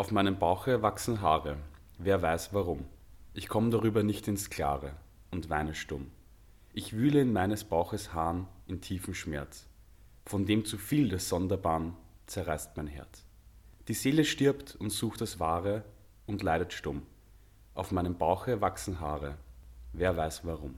Auf meinem Bauche wachsen Haare, wer weiß warum. Ich komm darüber nicht ins Klare und weine stumm. Ich wühle in meines Bauches Haaren in tiefem Schmerz. Von dem zu viel des Sonderbaren zerreißt mein Herz. Die Seele stirbt und sucht das Wahre und leidet stumm. Auf meinem Bauche wachsen Haare, wer weiß warum.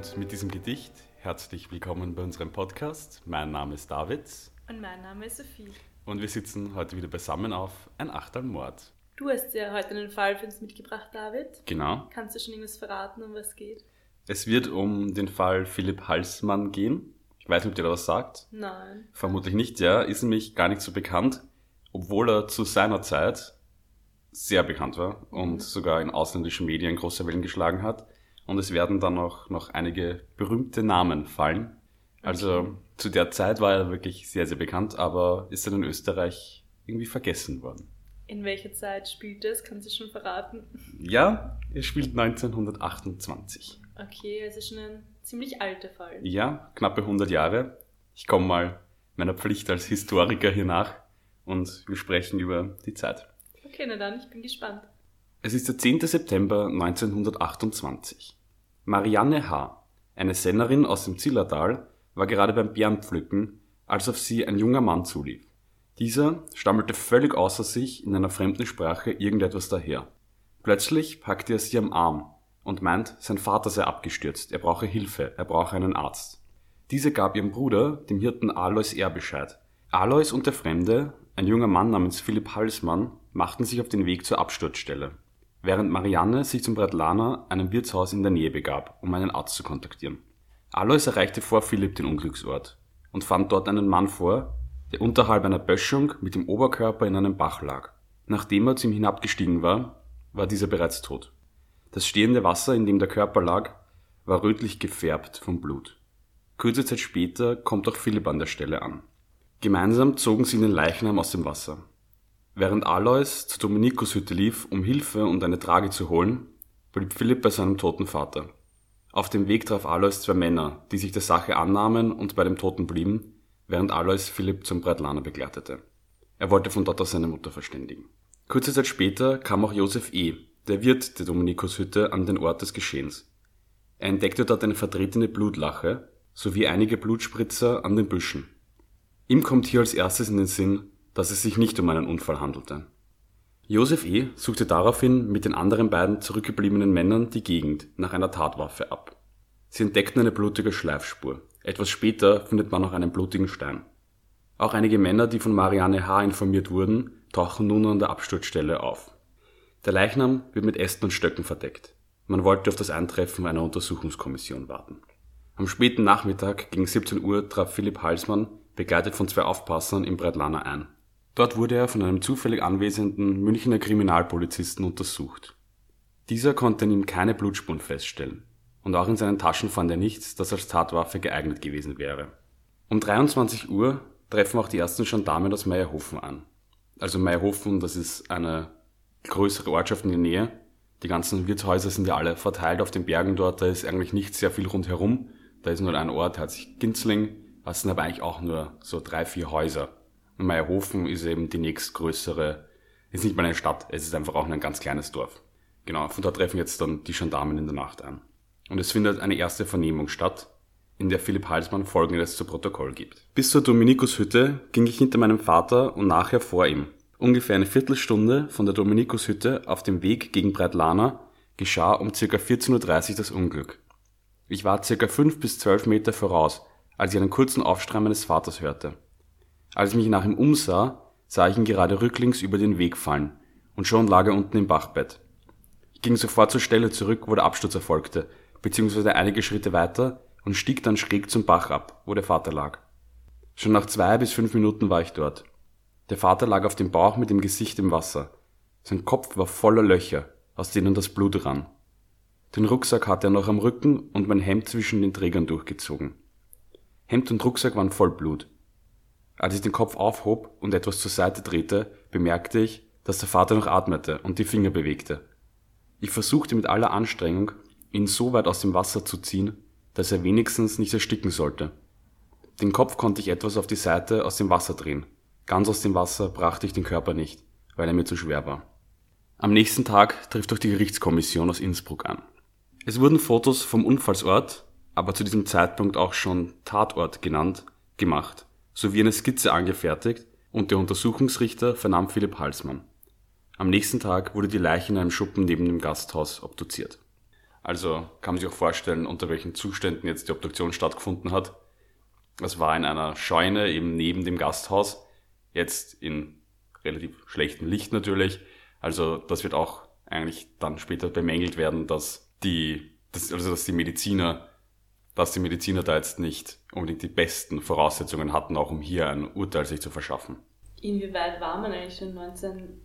Und mit diesem Gedicht herzlich willkommen bei unserem Podcast. Mein Name ist David. Und mein Name ist Sophie. Und wir sitzen heute wieder beisammen auf Ein Achtermord. Du hast ja heute einen Fall für uns mitgebracht, David. Genau. Kannst du schon irgendwas verraten, um was geht? Es wird um den Fall Philipp Halsmann gehen. Ich weiß nicht, ob dir da was sagt. Nein. Vermutlich nicht, ja. Ist nämlich gar nicht so bekannt, obwohl er zu seiner Zeit sehr bekannt war und Mhm. sogar in ausländischen Medien große Wellen geschlagen hat. Und es werden dann auch noch einige berühmte Namen fallen. Also Okay. zu der Zeit war er wirklich sehr, sehr bekannt, aber ist dann in Österreich irgendwie vergessen worden. In welcher Zeit spielt es? Kannst du schon verraten? Ja, er spielt 1928. Okay, also schon ein ziemlich alter Fall. Ja, knappe 100 Jahre. Ich komme mal meiner Pflicht als Historiker hier nach und wir sprechen über die Zeit. Okay, na dann, ich bin gespannt. Es ist der 10. September 1928. Marianne H., eine Sennerin aus dem Zillertal, war gerade beim Bärenpflücken, als auf sie ein junger Mann zulief. Dieser stammelte völlig außer sich in einer fremden Sprache irgendetwas daher. Plötzlich packte er sie am Arm und meint, sein Vater sei abgestürzt, er brauche Hilfe, er brauche einen Arzt. Diese gab ihrem Bruder, dem Hirten Alois R. Bescheid. Alois und der Fremde, ein junger Mann namens Philipp Halsmann, machten sich auf den Weg zur Absturzstelle, während Marianne sich zum Bratlaner, einem Wirtshaus in der Nähe begab, um einen Arzt zu kontaktieren. Alois erreichte vor Philipp den Unglücksort und fand dort einen Mann vor, der unterhalb einer Böschung mit dem Oberkörper in einem Bach lag. Nachdem er zu ihm hinabgestiegen war, war dieser bereits tot. Das stehende Wasser, in dem der Körper lag, war rötlich gefärbt vom Blut. Kurze Zeit später kommt auch Philipp an der Stelle an. Gemeinsam zogen sie den Leichnam aus dem Wasser. Während Alois zur Dominikushütte lief, um Hilfe und eine Trage zu holen, blieb Philipp bei seinem toten Vater. Auf dem Weg traf Alois zwei Männer, die sich der Sache annahmen und bei dem Toten blieben, während Alois Philipp zum Breitlaner begleitete. Er wollte von dort aus seine Mutter verständigen. Kurze Zeit später kam auch Josef E., der Wirt der Dominikushütte, an den Ort des Geschehens. Er entdeckte dort eine vertretene Blutlache sowie einige Blutspritzer an den Büschen. Ihm kommt hier als erstes in den Sinn, dass es sich nicht um einen Unfall handelte. Josef E. suchte daraufhin mit den anderen beiden zurückgebliebenen Männern die Gegend nach einer Tatwaffe ab. Sie entdeckten eine blutige Schleifspur. Etwas später findet man auch einen blutigen Stein. Auch einige Männer, die von Marianne H. informiert wurden, tauchen nun an der Absturzstelle auf. Der Leichnam wird mit Ästen und Stöcken verdeckt. Man wollte auf das Eintreffen einer Untersuchungskommission warten. Am späten Nachmittag gegen 17 Uhr traf Philipp Halsmann, begleitet von zwei Aufpassern, im Breitlaner ein. Dort wurde er von einem zufällig anwesenden Münchner Kriminalpolizisten untersucht. Dieser konnte in ihm keine Blutspuren feststellen. Und auch in seinen Taschen fand er nichts, das als Tatwaffe geeignet gewesen wäre. Um 23 Uhr treffen auch die ersten Gendarmen aus Meierhofen an. Also Meierhofen, das ist eine größere Ortschaft in der Nähe. Die ganzen Wirtshäuser sind ja alle verteilt auf den Bergen dort, da ist eigentlich nicht sehr viel rundherum. Da ist nur ein Ort, hat sich Ginzling, das sind aber eigentlich auch nur so drei, vier Häuser. Meierhofen ist eben die nächstgrößere, ist nicht mal eine Stadt, es ist einfach auch ein ganz kleines Dorf. Genau, von dort treffen jetzt dann die Gendarmen in der Nacht ein. Und es findet eine erste Vernehmung statt, in der Philipp Halsmann Folgendes zu Protokoll gibt. Bis zur Dominikushütte ging ich hinter meinem Vater und nachher vor ihm. Ungefähr eine Viertelstunde von der Dominikushütte auf dem Weg gegen Breitlana geschah um ca. 14.30 Uhr das Unglück. Ich war ca. 5 bis 12 Meter voraus, als ich einen kurzen Aufschrei meines Vaters hörte. Als ich mich nach ihm umsah, sah ich ihn gerade rücklings über den Weg fallen, und schon lag er unten im Bachbett. Ich ging sofort zur Stelle zurück, wo der Absturz erfolgte, beziehungsweise einige Schritte weiter und stieg dann schräg zum Bach ab, wo der Vater lag. Schon nach zwei bis fünf Minuten war ich dort. Der Vater lag auf dem Bauch mit dem Gesicht im Wasser. Sein Kopf war voller Löcher, aus denen das Blut rann. Den Rucksack hatte er noch am Rücken und mein Hemd zwischen den Trägern durchgezogen. Hemd und Rucksack waren voll Blut. Als ich den Kopf aufhob und etwas zur Seite drehte, bemerkte ich, dass der Vater noch atmete und die Finger bewegte. Ich versuchte mit aller Anstrengung, ihn so weit aus dem Wasser zu ziehen, dass er wenigstens nicht ersticken sollte. Den Kopf konnte ich etwas auf die Seite aus dem Wasser drehen. Ganz aus dem Wasser brachte ich den Körper nicht, weil er mir zu schwer war. Am nächsten Tag trifft auch die Gerichtskommission aus Innsbruck an. Es wurden Fotos vom Unfallsort, aber zu diesem Zeitpunkt auch schon Tatort genannt, gemacht, sowie eine Skizze angefertigt und der Untersuchungsrichter vernahm Philipp Halsmann. Am nächsten Tag wurde die Leiche in einem Schuppen neben dem Gasthaus obduziert. Also kann man sich auch vorstellen, unter welchen Zuständen jetzt die Obduktion stattgefunden hat. Es war in einer Scheune eben neben dem Gasthaus, jetzt in relativ schlechtem Licht natürlich. Also das wird auch eigentlich dann später bemängelt werden, dass die, dass, also dass die Mediziner, dass die Mediziner da jetzt nicht unbedingt die besten Voraussetzungen hatten, auch um hier ein Urteil sich zu verschaffen. Inwieweit war man eigentlich schon 19,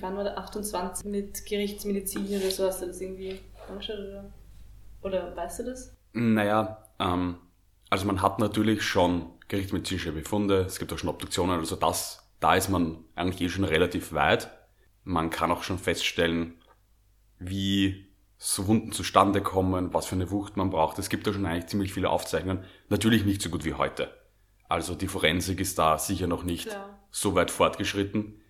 wann war der 28 mit Gerichtsmedizin oder so? Hast du das irgendwie angeschaut oder, oder weißt du das? Naja, ähm, also man hat natürlich schon gerichtsmedizinische Befunde, es gibt auch schon Obduktionen, also das, da ist man eigentlich eh schon relativ weit. Man kann auch schon feststellen, wie so Wunden zustande kommen, was für eine Wucht man braucht. Es gibt da schon eigentlich ziemlich viele Aufzeichnungen. Natürlich nicht so gut wie heute. Also die Forensik ist da sicher noch nicht Klar. so weit fortgeschritten.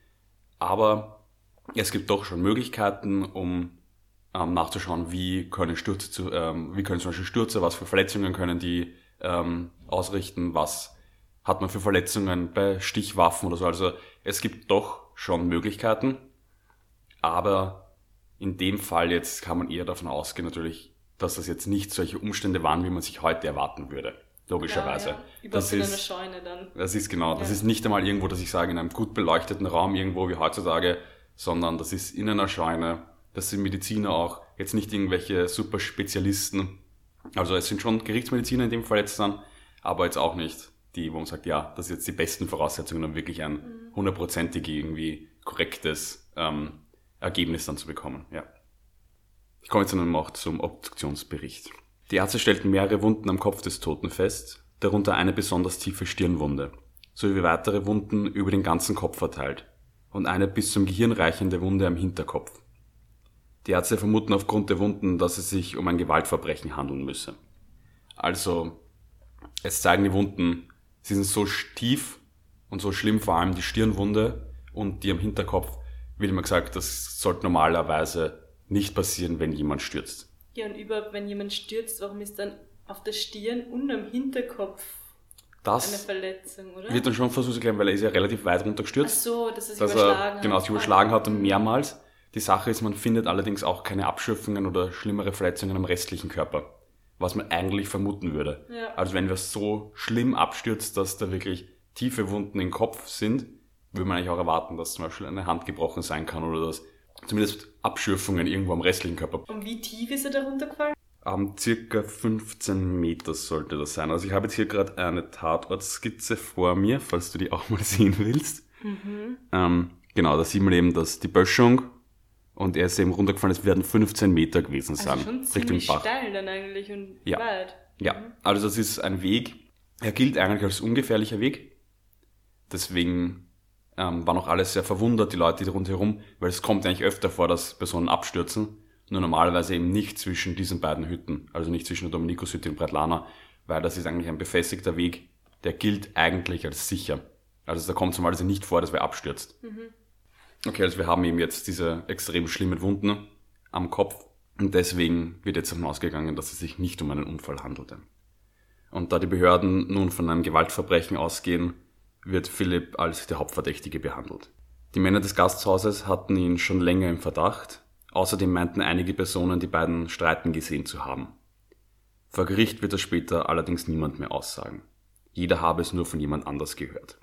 Aber es gibt doch schon Möglichkeiten, um ähm, nachzuschauen, wie können Stürze, zu, ähm, wie können zum Beispiel Stürze, was für Verletzungen können die ähm, ausrichten, was hat man für Verletzungen bei Stichwaffen oder so. Also es gibt doch schon Möglichkeiten, aber in dem Fall jetzt kann man eher davon ausgehen natürlich, dass das jetzt nicht solche Umstände waren, wie man sich heute erwarten würde. Logischerweise. Ja, ja. Das in einer ist, Scheune dann. das ist genau, das Ja. ist nicht einmal irgendwo, dass ich sage, in einem gut beleuchteten Raum irgendwo wie heutzutage, sondern das ist in einer Scheune. Das sind Mediziner auch, jetzt nicht irgendwelche super Spezialisten. Also es sind schon Gerichtsmediziner in dem Fall jetzt dann, aber jetzt auch nicht die, wo man sagt, ja, das sind jetzt die besten Voraussetzungen, um wirklich ein hundertprozentig irgendwie korrektes ähm, Ergebnis dann zu bekommen. Ja. Ich komme jetzt dann auch zum Obduktionsbericht. Die Ärzte stellten mehrere Wunden am Kopf des Toten fest, darunter eine besonders tiefe Stirnwunde, sowie weitere Wunden über den ganzen Kopf verteilt und eine bis zum Gehirn reichende Wunde am Hinterkopf. Die Ärzte vermuten aufgrund der Wunden, dass es sich um ein Gewaltverbrechen handeln müsse. Also, es zeigen die Wunden, sie sind so tief und so schlimm, vor allem die Stirnwunde und die am Hinterkopf, wie immer gesagt, das sollte normalerweise nicht passieren, wenn jemand stürzt. Ja, und überhaupt, wenn jemand stürzt, warum ist dann auf der Stirn und am Hinterkopf eine Das Verletzung, oder? wird dann schon versucht zu klären, weil er ist ja relativ weit Ach runtergestürzt, so, dass er sich dass überschlagen er genau sich überschlagen hat und mehrmals. Die Sache ist, man findet allerdings auch keine Abschürfungen oder schlimmere Verletzungen am restlichen Körper, was man eigentlich vermuten würde. Ja. Also wenn wir so schlimm abstürzt, dass da wirklich tiefe Wunden im Kopf sind, würde man eigentlich auch erwarten, dass zum Beispiel eine Hand gebrochen sein kann oder dass zumindest Abschürfungen irgendwo am restlichen Körper. Und wie tief ist er da runtergefallen? Um, circa 15 Meter sollte das sein. Also ich habe jetzt hier gerade eine Tatortskizze vor mir, falls du die auch mal sehen willst. Ähm, genau, da sieht man eben, dass die Böschung und er ist eben runtergefallen, es werden 15 Meter gewesen Also sein. schon Richtung ziemlich Bach. steil dann eigentlich und Ja. weit. Ja, also das ist ein Weg, er gilt eigentlich als ungefährlicher Weg. Deswegen ähm, waren auch alle sehr verwundert, die Leute die rundherum, weil es kommt eigentlich öfter vor, dass Personen abstürzen. Nur normalerweise eben nicht zwischen diesen beiden Hütten, also nicht zwischen der Dominikushütte und Breitlana, weil das ist eigentlich ein befestigter Weg, der gilt eigentlich als sicher. Also da kommt es normalerweise nicht vor, dass wer abstürzt. Okay, also wir haben eben jetzt diese extrem schlimmen Wunden am Kopf und deswegen wird jetzt davon ausgegangen, dass es sich nicht um einen Unfall handelte. Und da die Behörden nun von einem Gewaltverbrechen ausgehen, wird Philipp als der Hauptverdächtige behandelt. Die Männer des Gasthauses hatten ihn schon länger im Verdacht. Außerdem meinten einige Personen, die beiden streiten gesehen zu haben. Vor Gericht wird das später allerdings niemand mehr aussagen. Jeder habe es nur von jemand anders gehört.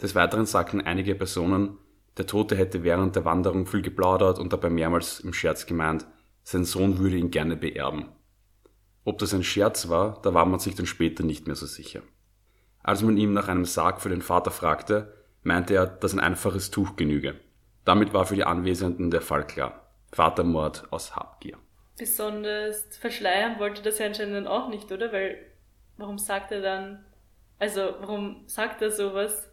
Des Weiteren sagten einige Personen, der Tote hätte während der Wanderung viel geplaudert und dabei mehrmals im Scherz gemeint, sein Sohn würde ihn gerne beerben. Ob das ein Scherz war, da war man sich dann später nicht mehr so sicher. Als man ihn nach einem Sarg für den Vater fragte, meinte er, dass ein einfaches Tuch genüge. Damit war für die Anwesenden der Fall klar. Vatermord aus Habgier. Besonders verschleiern wollte das ja anscheinend dann auch nicht, oder? Weil, warum sagt er dann, also, warum sagt er sowas?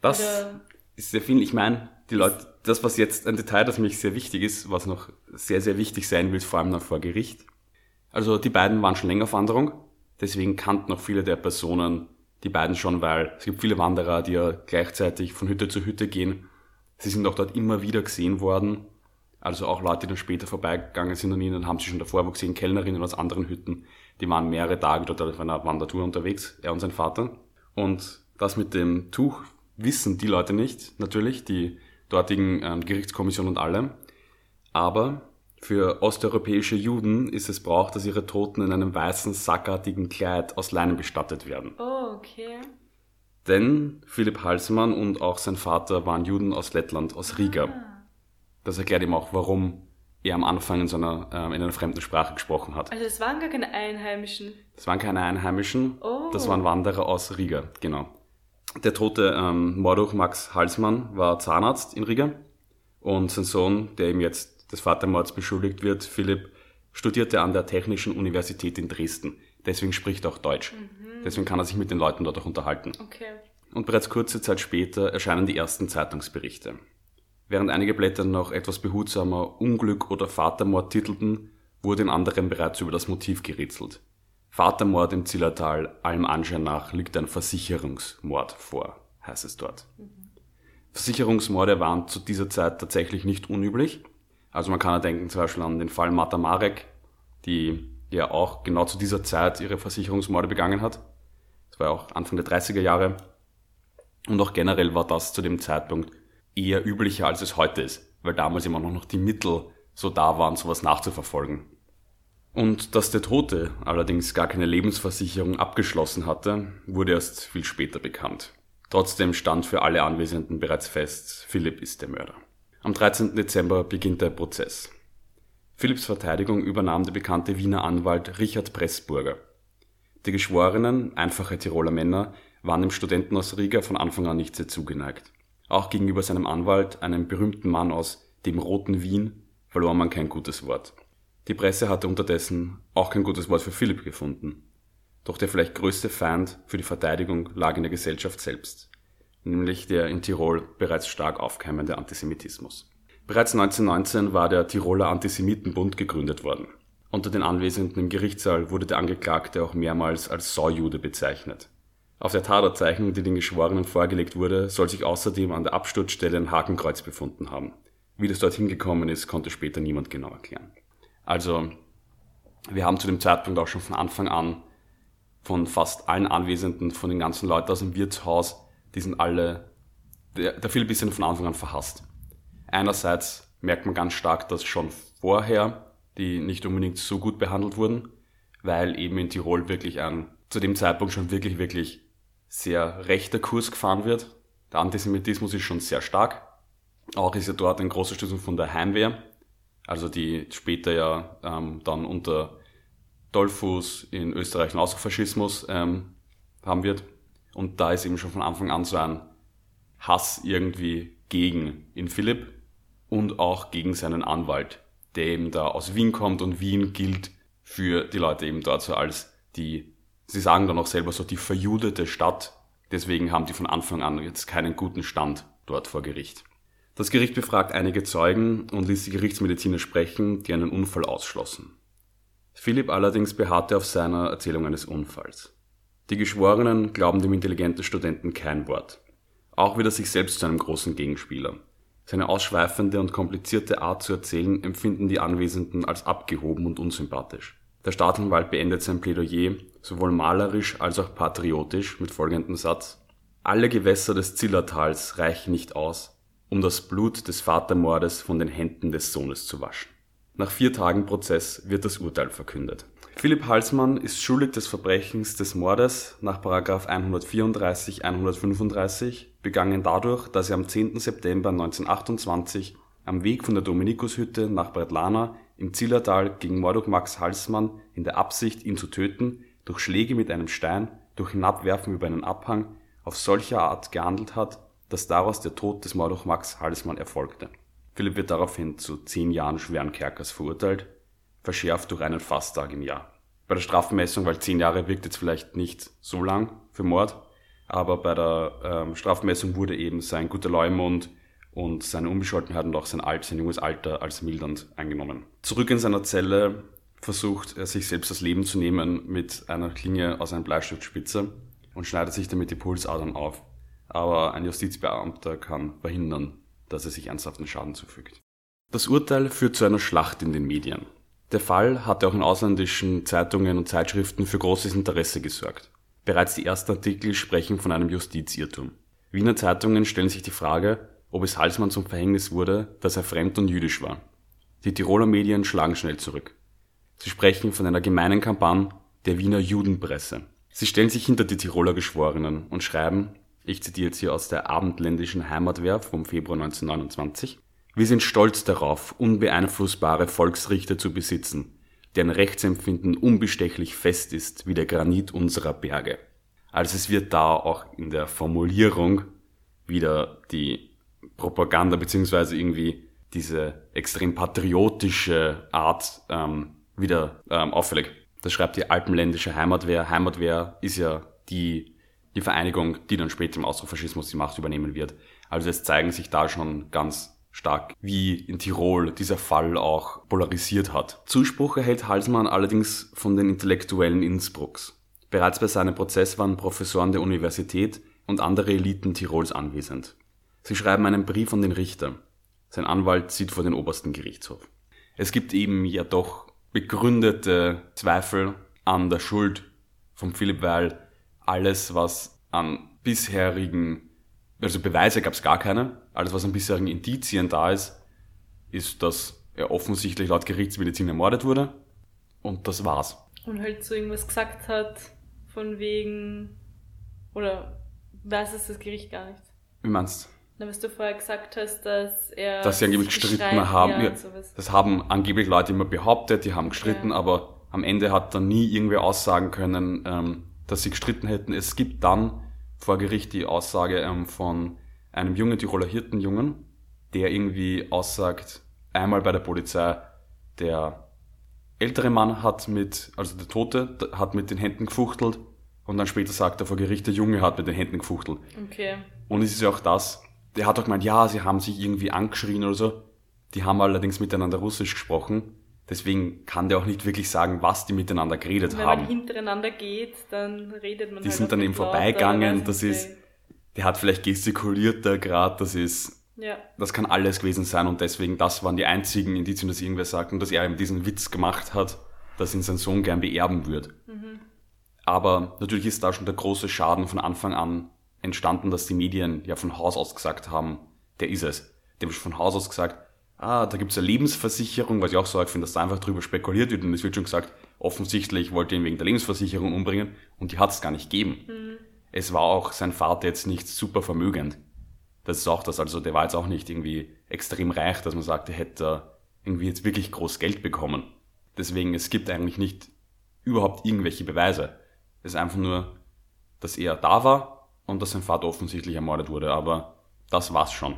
Das Oder- ist sehr viel. Ich meine, die Leute, das was jetzt ein Detail, das mich sehr wichtig ist, was noch sehr, sehr wichtig sein wird, vor allem dann vor Gericht. Also die beiden waren schon länger auf Wanderung, deswegen kannten auch viele der Personen die beiden schon, weil es gibt viele Wanderer, die ja gleichzeitig von Hütte zu Hütte gehen. Sie sind auch dort immer wieder gesehen worden. Also auch Leute, die dann später vorbeigegangen sind an ihnen, haben sie schon davor gesehen, Kellnerinnen aus anderen Hütten. Die waren mehrere Tage dort auf einer Wandertour unterwegs, er und sein Vater. Und das mit dem Tuch wissen die Leute nicht, natürlich, die dortigen ähm, Gerichtskommission und alle. Aber für osteuropäische Juden ist es Brauch, dass ihre Toten in einem weißen, sackartigen Kleid aus Leinen bestattet werden. Oh, okay. Denn Philipp Halsmann und auch sein Vater waren Juden aus Lettland, aus Riga. Ah. Das erklärt ihm auch, warum er am Anfang in, so einer, äh, in einer fremden Sprache gesprochen hat. Also es waren gar keine Einheimischen. Das waren keine Einheimischen, Oh. das waren Wanderer aus Riga, genau. Der tote ähm, Mordruch Max Halsmann war Zahnarzt in Riga und sein Sohn, der ihm jetzt des Vatermords beschuldigt wird, Philipp, studierte an der Technischen Universität in Dresden. Deswegen spricht er auch Deutsch. Deswegen kann er sich mit den Leuten dort auch unterhalten. Okay. Und bereits kurze Zeit später erscheinen die ersten Zeitungsberichte. Während einige Blätter noch etwas behutsamer Unglück oder Vatermord titelten, wurde in anderen bereits über das Motiv gerätselt. Vatermord im Zillertal, allem Anschein nach liegt ein Versicherungsmord vor, heißt es dort. Versicherungsmorde waren zu dieser Zeit tatsächlich nicht unüblich. Also man kann ja denken zum Beispiel an den Fall Marta Marek, die ja auch genau zu dieser Zeit ihre Versicherungsmorde begangen hat. Das war ja auch Anfang der 30er Jahre. Und auch generell war das zu dem Zeitpunkt eher üblicher, als es heute ist, weil damals immer noch die Mittel so da waren, sowas nachzuverfolgen. Und dass der Tote allerdings gar keine Lebensversicherung abgeschlossen hatte, wurde erst viel später bekannt. Trotzdem stand für alle Anwesenden bereits fest, Philipp ist der Mörder. Am 13. Dezember beginnt der Prozess. Philipps Verteidigung übernahm der bekannte Wiener Anwalt Richard Pressburger. Die Geschworenen, einfache Tiroler Männer, waren dem Studenten aus Riga von Anfang an nicht sehr zugeneigt. Auch gegenüber seinem Anwalt, einem berühmten Mann aus dem Roten Wien, verlor man kein gutes Wort. Die Presse hatte unterdessen auch kein gutes Wort für Philipp gefunden. Doch der vielleicht größte Feind für die Verteidigung lag in der Gesellschaft selbst, nämlich der in Tirol bereits stark aufkeimende Antisemitismus. Bereits 1919 war der Tiroler Antisemitenbund gegründet worden. Unter den Anwesenden im Gerichtssaal wurde der Angeklagte auch mehrmals als Saujude bezeichnet. Auf der Taterzeichnung, die den Geschworenen vorgelegt wurde, soll sich außerdem an der Absturzstelle ein Hakenkreuz befunden haben. Wie das dorthin gekommen ist, konnte später niemand genau erklären. Also, wir haben zu dem Zeitpunkt auch schon von Anfang an von fast allen Anwesenden, von den ganzen Leuten aus dem Wirtshaus, die sind alle, der, der Philipp ist ja von Anfang an verhasst. Einerseits merkt man ganz stark, dass schon vorher die nicht unbedingt so gut behandelt wurden, weil eben in Tirol wirklich ein, zu dem Zeitpunkt schon wirklich, wirklich sehr rechter Kurs gefahren wird. Der Antisemitismus ist schon sehr stark. Auch ist ja dort ein großer Schlüssel von der Heimwehr, also die später ja ähm, dann unter Dollfuß in Österreich einen Ausfaschismus ähm, haben wird. Und da ist eben schon von Anfang an so ein Hass irgendwie gegen in Philipp und auch gegen seinen Anwalt, der eben da aus Wien kommt und Wien gilt für die Leute eben dort so als die, sie sagen dann auch selber so die verjudete Stadt. Deswegen haben die von Anfang an jetzt keinen guten Stand dort vor Gericht. Das Gericht befragt einige Zeugen und ließ die Gerichtsmediziner sprechen, die einen Unfall ausschlossen. Philipp allerdings beharrte auf seiner Erzählung eines Unfalls. Die Geschworenen glauben dem intelligenten Studenten kein Wort. Auch wird er sich selbst zu einem großen Gegenspieler. Seine ausschweifende und komplizierte Art zu erzählen empfinden die Anwesenden als abgehoben und unsympathisch. Der Staatsanwalt beendet sein Plädoyer sowohl malerisch als auch patriotisch mit folgendem Satz. Alle Gewässer des Zillertals reichen nicht aus, um das Blut des Vatermordes von den Händen des Sohnes zu waschen. Nach vier Tagen Prozess wird das Urteil verkündet. Philipp Halsmann ist schuldig des Verbrechens des Mordes nach 134, 135, begangen dadurch, dass er am 10. September 1928 am Weg von der Dominikushütte nach Bretlana im Zillertal gegen Morduk Max Halsmann in der Absicht, ihn zu töten, durch Schläge mit einem Stein, durch Hinabwerfen über einen Abhang auf solche Art gehandelt hat, dass daraus der Tod des Morduk Max Halsmann erfolgte. Philipp wird daraufhin zu zehn Jahren schweren Kerkers verurteilt, verschärft durch einen Fasttag im Jahr. Bei der Strafmessung, weil zehn Jahre wirkt jetzt vielleicht nicht so lang für Mord, aber bei der ähm, Strafmessung wurde eben sein guter Leumund und seine Unbescholtenheit und auch sein, Alt, sein junges Alter als mildernd eingenommen. Zurück in seiner Zelle versucht er sich selbst das Leben zu nehmen mit einer Klinge aus einer Bleistiftspitze und schneidet sich damit die Pulsadern auf. Aber ein Justizbeamter kann verhindern, dass er sich ernsthaften Schaden zufügt. Das Urteil führt zu einer Schlacht in den Medien. Der Fall hatte auch in ausländischen Zeitungen und Zeitschriften für großes Interesse gesorgt. Bereits die ersten Artikel sprechen von einem Justizirrtum. Wiener Zeitungen stellen sich die Frage, ob es Halsmann zum Verhängnis wurde, dass er fremd und jüdisch war. Die Tiroler Medien schlagen schnell zurück. Sie sprechen von einer gemeinen Kampagne der Wiener Judenpresse. Sie stellen sich hinter die Tiroler Geschworenen und schreiben, ich zitiere jetzt hier aus der abendländischen Heimatwehr vom Februar 1929, wir sind stolz darauf, unbeeinflussbare Volksrichter zu besitzen, deren Rechtsempfinden unbestechlich fest ist wie der Granit unserer Berge. Also es wird da auch in der Formulierung wieder die Propaganda beziehungsweise irgendwie diese extrem patriotische Art ähm, wieder ähm, auffällig. Das schreibt die Alpenländische Heimatwehr. Heimatwehr ist ja die, die Vereinigung, die dann später im Austrofaschismus die Macht übernehmen wird. Also es zeigen sich da schon ganz stark, wie in Tirol dieser Fall auch polarisiert hat. Zuspruch erhält Halsmann allerdings von den Intellektuellen Innsbrucks. Bereits bei seinem Prozess waren Professoren der Universität und andere Eliten Tirols anwesend. Sie schreiben einen Brief an den Richter. Sein Anwalt zieht vor den obersten Gerichtshof. Es gibt eben ja doch begründete Zweifel an der Schuld von Philipp Weil. Alles, was an bisherigen, also Beweise gab es gar keine, alles, was an bisherigen Indizien da ist, ist, dass er offensichtlich laut Gerichtsmedizin ermordet wurde. Und das war's. Und halt so irgendwas gesagt hat, von wegen, oder weiß es das Gericht gar nicht. Wie meinst du? Na, was du vorher gesagt hast, dass er. Dass sie angeblich gestritten haben. Ja, das haben angeblich Leute immer behauptet, die haben gestritten, ja. aber am Ende hat dann nie irgendwer aussagen können, ähm, dass sie gestritten hätten. Es gibt dann vor Gericht die Aussage ähm, von einem jungen Tiroler Hirtenjungen, der irgendwie aussagt, einmal bei der Polizei, der ältere Mann hat mit, also der Tote, hat mit den Händen gefuchtelt und dann später sagt er vor Gericht, der Junge hat mit den Händen gefuchtelt. Okay. Und es ist ja auch das, der hat auch gemeint, ja, sie haben sich irgendwie angeschrien oder so. Die haben allerdings miteinander Russisch gesprochen. Deswegen kann der auch nicht wirklich sagen, was die miteinander geredet Wenn haben. Wenn man hintereinander geht, dann redet man Die halt sind dann eben vorbeigegangen, das ist, der hat vielleicht gestikuliert da gerade, das ist, ja. das kann alles gewesen sein und deswegen, das waren die einzigen Indizien, dass irgendwer sagt und dass er eben diesen Witz gemacht hat, dass ihn sein Sohn gern beerben wird. Mhm. Aber natürlich ist da schon der große Schaden von Anfang an entstanden, dass die Medien ja von Haus aus gesagt haben, der ist es. Die haben von Haus aus gesagt, ah, da gibt's eine Lebensversicherung, was ich auch so arg finde, dass da einfach drüber spekuliert wird und es wird schon gesagt, offensichtlich wollte ihn wegen der Lebensversicherung umbringen und die hat's gar nicht gegeben. Mhm. Es war auch sein Vater jetzt nicht super vermögend. Das ist auch das, also der war jetzt auch nicht irgendwie extrem reich, dass man sagt, er hätte irgendwie jetzt wirklich groß Geld bekommen. Deswegen, es gibt eigentlich nicht überhaupt irgendwelche Beweise. Es ist einfach nur, dass er da war, und dass sein Vater offensichtlich ermordet wurde, aber das war's schon.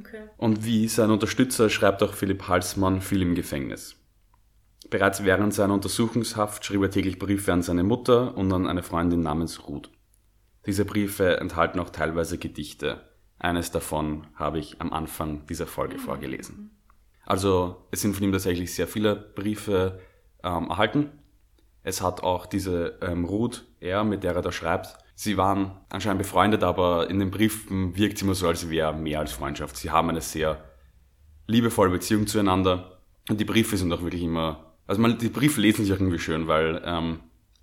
Okay. Und wie sein Unterstützer schreibt auch Philipp Halsmann viel im Gefängnis. Bereits während seiner Untersuchungshaft schrieb er täglich Briefe an seine Mutter und an eine Freundin namens Ruth. Diese Briefe enthalten auch teilweise Gedichte. Eines davon habe ich am Anfang dieser Folge mhm. vorgelesen. Also es sind von ihm tatsächlich sehr viele Briefe ähm, erhalten. Es hat auch diese ähm, Ruth, er, mit der er da schreibt, Sie waren anscheinend befreundet, aber in den Briefen wirkt es immer so, als wäre mehr als Freundschaft. Sie haben eine sehr liebevolle Beziehung zueinander. Und die Briefe sind auch wirklich immer, also man, die Briefe lesen sich auch irgendwie schön, weil ähm,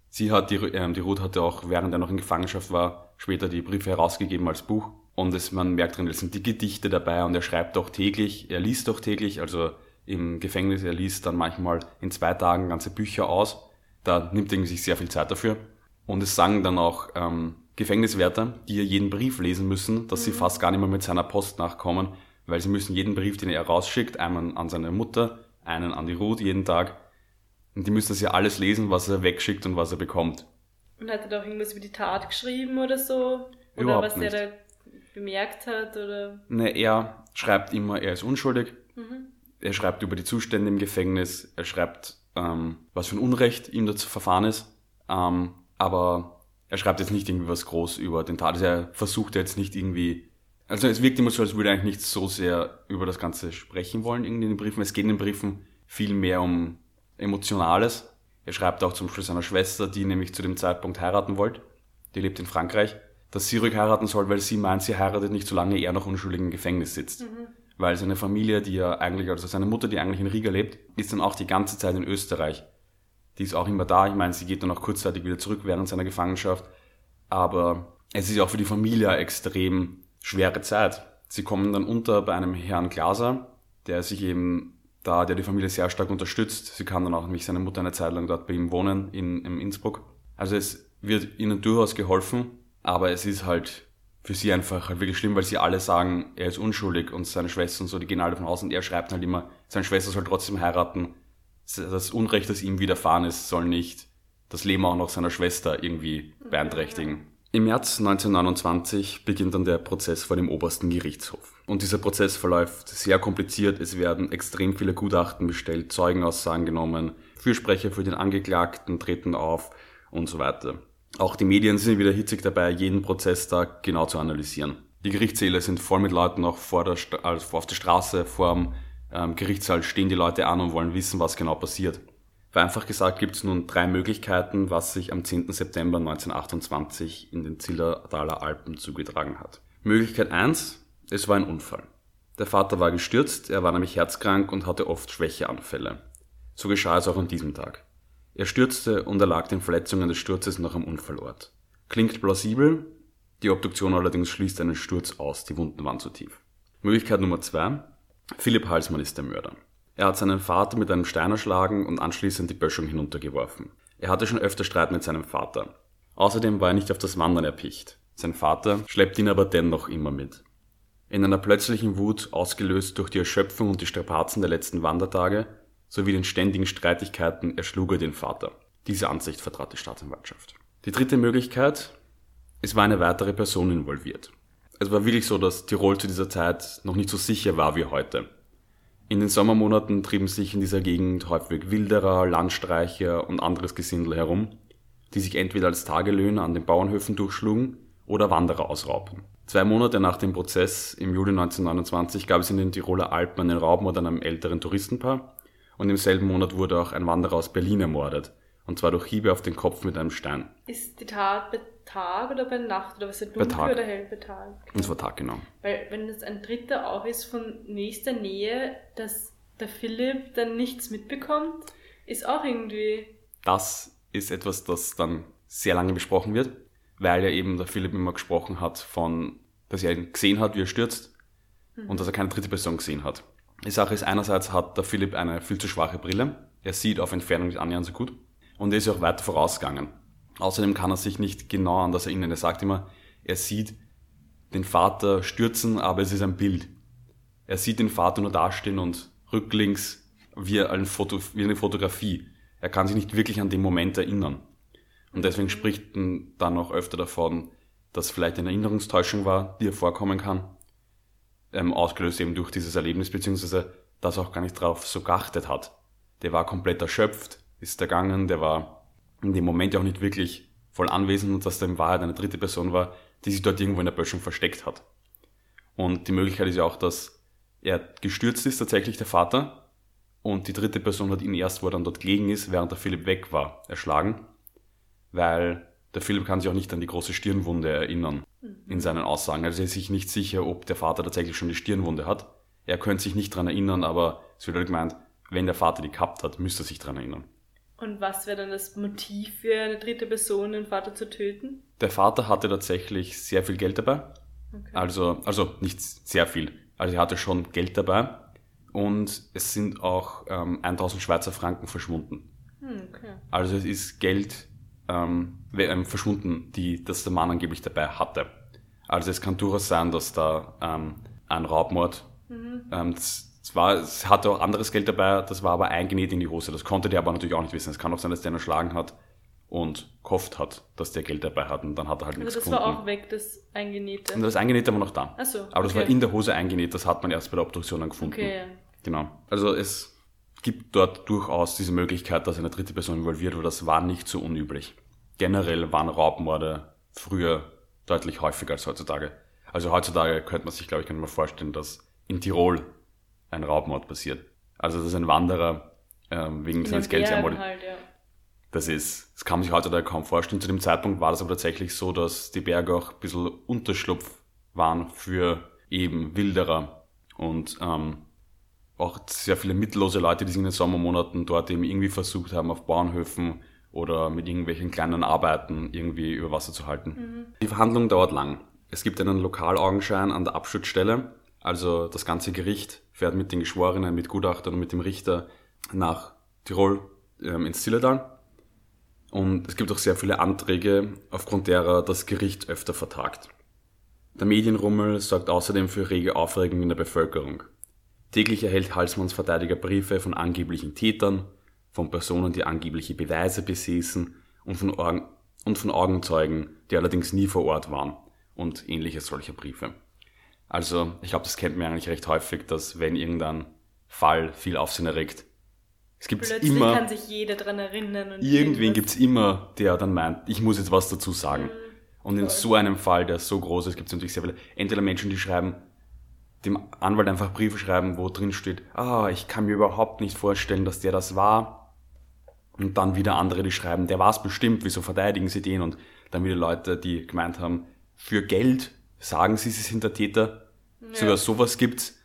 sie hat, die, ähm, die Ruth hatte auch, während er noch in Gefangenschaft war, später die Briefe herausgegeben als Buch. Und es, man merkt drin, es sind die Gedichte dabei und er schreibt auch täglich, er liest auch täglich, also im Gefängnis, er liest dann manchmal in zwei Tagen ganze Bücher aus. Da nimmt er sich sehr viel Zeit dafür. Und es sagen dann auch ähm, Gefängniswärter, die ja jeden Brief lesen müssen, dass mhm. sie fast gar nicht mehr mit seiner Post nachkommen, weil sie müssen jeden Brief, den er rausschickt, einmal an seine Mutter, einen an die Ruth jeden Tag. Und die müssen das ja alles lesen, was er wegschickt und was er bekommt. Und hat er da auch irgendwas über die Tat geschrieben oder so? Oder Überhaupt was nicht. er da bemerkt hat? Oder? Ne, er schreibt immer, er ist unschuldig. Mhm. Er schreibt über die Zustände im Gefängnis. Er schreibt, ähm, was für ein Unrecht ihm dazu verfahren ist. Ähm, aber er schreibt jetzt nicht irgendwie was groß über den Tat. Also er versucht jetzt nicht irgendwie, also es wirkt immer so, als würde er eigentlich nicht so sehr über das Ganze sprechen wollen irgendwie in den Briefen. Es geht in den Briefen viel mehr um Emotionales. Er schreibt auch zum Beispiel seiner Schwester, die nämlich zu dem Zeitpunkt heiraten wollte, die lebt in Frankreich, dass sie ruhig heiraten soll, weil sie meint, sie heiratet nicht, solange er noch unschuldig im Gefängnis sitzt. Mhm. Weil seine Familie, die ja eigentlich, also seine Mutter, die eigentlich in Riga lebt, ist dann auch die ganze Zeit in Österreich. Die ist auch immer da. Ich meine, sie geht dann auch kurzzeitig wieder zurück während seiner Gefangenschaft. Aber es ist auch für die Familie eine extrem schwere Zeit. Sie kommen dann unter bei einem Herrn Glaser, der sich eben da, der die Familie sehr stark unterstützt. Sie kann dann auch nämlich seine Mutter eine Zeit lang dort bei ihm wohnen, in, in Innsbruck. Also es wird ihnen durchaus geholfen, aber es ist halt für sie einfach halt wirklich schlimm, weil sie alle sagen, er ist unschuldig und seine Schwester und so, die gehen alle davon aus und er schreibt halt immer, seine Schwester soll trotzdem heiraten. Das Unrecht, das ihm widerfahren ist, soll nicht das Leben auch noch seiner Schwester irgendwie beeinträchtigen. Im März 1929 beginnt dann der Prozess vor dem obersten Gerichtshof. Und dieser Prozess verläuft sehr kompliziert. Es werden extrem viele Gutachten bestellt, Zeugenaussagen genommen, Fürsprecher für den Angeklagten treten auf und so weiter. Auch die Medien sind wieder hitzig dabei, jeden Prozesstag genau zu analysieren. Die Gerichtssäle sind voll mit Leuten, auch vor der, also auf der Straße, vor dem ähm, Gerichtssaal stehen die Leute an und wollen wissen, was genau passiert. Vereinfacht gesagt gibt es nun drei Möglichkeiten, was sich am 10. September 1928 in den Zillertaler Alpen zugetragen hat. Möglichkeit 1, es war ein Unfall. Der Vater war gestürzt, er war nämlich herzkrank und hatte oft Schwächeanfälle. So geschah es auch an diesem Tag. Er stürzte und erlag den Verletzungen des Sturzes noch am Unfallort. Klingt plausibel, die Obduktion allerdings schließt einen Sturz aus, die Wunden waren zu tief. Möglichkeit Nummer zwei: Philipp Halsmann ist der Mörder. Er hat seinen Vater mit einem Stein erschlagen und anschließend die Böschung hinuntergeworfen. Er hatte schon öfter Streit mit seinem Vater. Außerdem war er nicht auf das Wandern erpicht. Sein Vater schleppt ihn aber dennoch immer mit. In einer plötzlichen Wut, ausgelöst durch die Erschöpfung und die Strapazen der letzten Wandertage, sowie den ständigen Streitigkeiten erschlug er den Vater. Diese Ansicht vertrat die Staatsanwaltschaft. Die dritte Möglichkeit, es war eine weitere Person involviert. Es war wirklich so, dass Tirol zu dieser Zeit noch nicht so sicher war wie heute. In den Sommermonaten trieben sich in dieser Gegend häufig Wilderer, Landstreicher und anderes Gesindel herum, die sich entweder als Tagelöhner an den Bauernhöfen durchschlugen oder Wanderer ausraubten. Zwei Monate nach dem Prozess im Juli 1929 gab es in den Tiroler Alpen einen Raubmord an einem älteren Touristenpaar, und im selben Monat wurde auch ein Wanderer aus Berlin ermordet. Und zwar durch Hiebe auf den Kopf mit einem Stein. Ist die Tat Tag oder bei Nacht oder was ist dunkel Tag. oder hell bei Tag? Okay. Das war Tag, genau. Weil wenn das ein Dritter auch ist von nächster Nähe, dass der Philipp dann nichts mitbekommt, ist auch irgendwie... Das ist etwas, das dann sehr lange besprochen wird, weil ja eben der Philipp immer gesprochen hat von, dass er ihn gesehen hat, wie er stürzt mhm. und dass er keine dritte Person gesehen hat. Die Sache ist, einerseits hat der Philipp eine viel zu schwache Brille. Er sieht auf Entfernung nicht annähernd so gut. Und er ist auch weiter vorausgegangen. Außerdem kann er sich nicht genau an das erinnern. Er sagt immer, er sieht den Vater stürzen, aber es ist ein Bild. Er sieht den Vater nur dastehen und rücklinks wie, ein Foto, wie eine Fotografie. Er kann sich nicht wirklich an den Moment erinnern. Und deswegen spricht er dann auch öfter davon, dass vielleicht eine Erinnerungstäuschung war, die er vorkommen kann ähm, ausgelöst eben durch dieses Erlebnis, beziehungsweise das auch gar nicht drauf so geachtet hat. Der war komplett erschöpft, ist ergangen, der war in dem Moment auch nicht wirklich voll anwesend und dass da in Wahrheit eine dritte Person war, die sich dort irgendwo in der Böschung versteckt hat. Und die Möglichkeit ist ja auch, dass er gestürzt ist, tatsächlich der Vater, und die dritte Person hat ihn erst, wo er dann dort gelegen ist, während der Philipp weg war, erschlagen, weil der Philipp kann sich auch nicht an die große Stirnwunde erinnern in seinen Aussagen. Also er ist sich nicht sicher, ob der Vater tatsächlich schon die Stirnwunde hat. Er könnte sich nicht daran erinnern, aber es wird halt gemeint, wenn der Vater die gehabt hat, müsste er sich daran erinnern. Und was wäre dann das Motiv für eine dritte Person, den Vater zu töten? Der Vater hatte tatsächlich sehr viel Geld dabei. Okay. Also, also nicht sehr viel. Also er hatte schon Geld dabei. Und es sind auch ähm, 1000 Schweizer Franken verschwunden. Hm, okay. Also es ist Geld ähm, ähm, verschwunden, die das der Mann angeblich dabei hatte. Also es kann durchaus sein, dass da ähm, ein Raubmord, mhm. ähm, das war, es hatte auch anderes Geld dabei, das war aber eingenäht in die Hose. Das konnte der aber natürlich auch nicht wissen. Es kann auch sein, dass der ihn erschlagen hat und gehofft hat, dass der Geld dabei hat und dann hat er halt also nichts gefunden. das war auch weg, das Eingenähte? Und das Eingenähte war noch da. Ach so, aber das war in der Hose eingenäht, das hat man erst bei der Obduktion dann gefunden. Okay, ja. Genau. Also es gibt dort durchaus diese Möglichkeit, dass eine dritte Person involviert war. Das war nicht so unüblich. Generell waren Raubmorde früher deutlich häufiger als heutzutage. Also heutzutage könnte man sich, glaube ich, kann man vorstellen, dass in Tirol ein Raubmord passiert. Also dass ein Wanderer ähm, wegen In seines Geldes ermordet. halt, ja. Das ist, das kann man sich heutzutage kaum vorstellen. Zu dem Zeitpunkt war das aber tatsächlich so, dass die Berge auch ein bisschen Unterschlupf waren für eben Wilderer und ähm, auch sehr viele mittellose Leute, die sich in den Sommermonaten dort eben irgendwie versucht haben, auf Bauernhöfen oder mit irgendwelchen kleinen Arbeiten irgendwie über Wasser zu halten. Die Verhandlung dauert lang. Es gibt einen Lokalaugenschein an der Abschutzstelle, also das ganze Gericht fährt mit den Geschworenen, mit Gutachtern und mit dem Richter nach Tirol ähm, ins Zillertal. Und es gibt auch sehr viele Anträge, aufgrund derer das Gericht öfter vertagt. Der Medienrummel sorgt außerdem für rege Aufregung in der Bevölkerung. Täglich erhält Halsmanns Verteidiger Briefe von angeblichen Tätern, von Personen, die angebliche Beweise besäßen und von, Augen, und von Augenzeugen, die allerdings nie vor Ort waren und ähnliche solcher Briefe. Also ich glaube, das kennt man eigentlich recht häufig, dass wenn irgendein Fall viel Aufsehen erregt, es gibt immer kann sich jeder dran erinnern. Irgendwen irgendwas- gibt's immer, der dann meint, ich muss jetzt was dazu sagen. Und in voll. so einem Fall, der so groß ist, gibt es natürlich sehr viele. Entweder Menschen, die schreiben, dem Anwalt einfach Briefe schreiben, wo drin steht, ah, ich kann mir überhaupt nicht vorstellen, dass der das war. Und dann wieder andere, die schreiben, der war es bestimmt, wieso verteidigen sie den? Und dann wieder Leute, die gemeint haben, für Geld sagen sie, sie sind der Täter. Sogar sowas gibt's.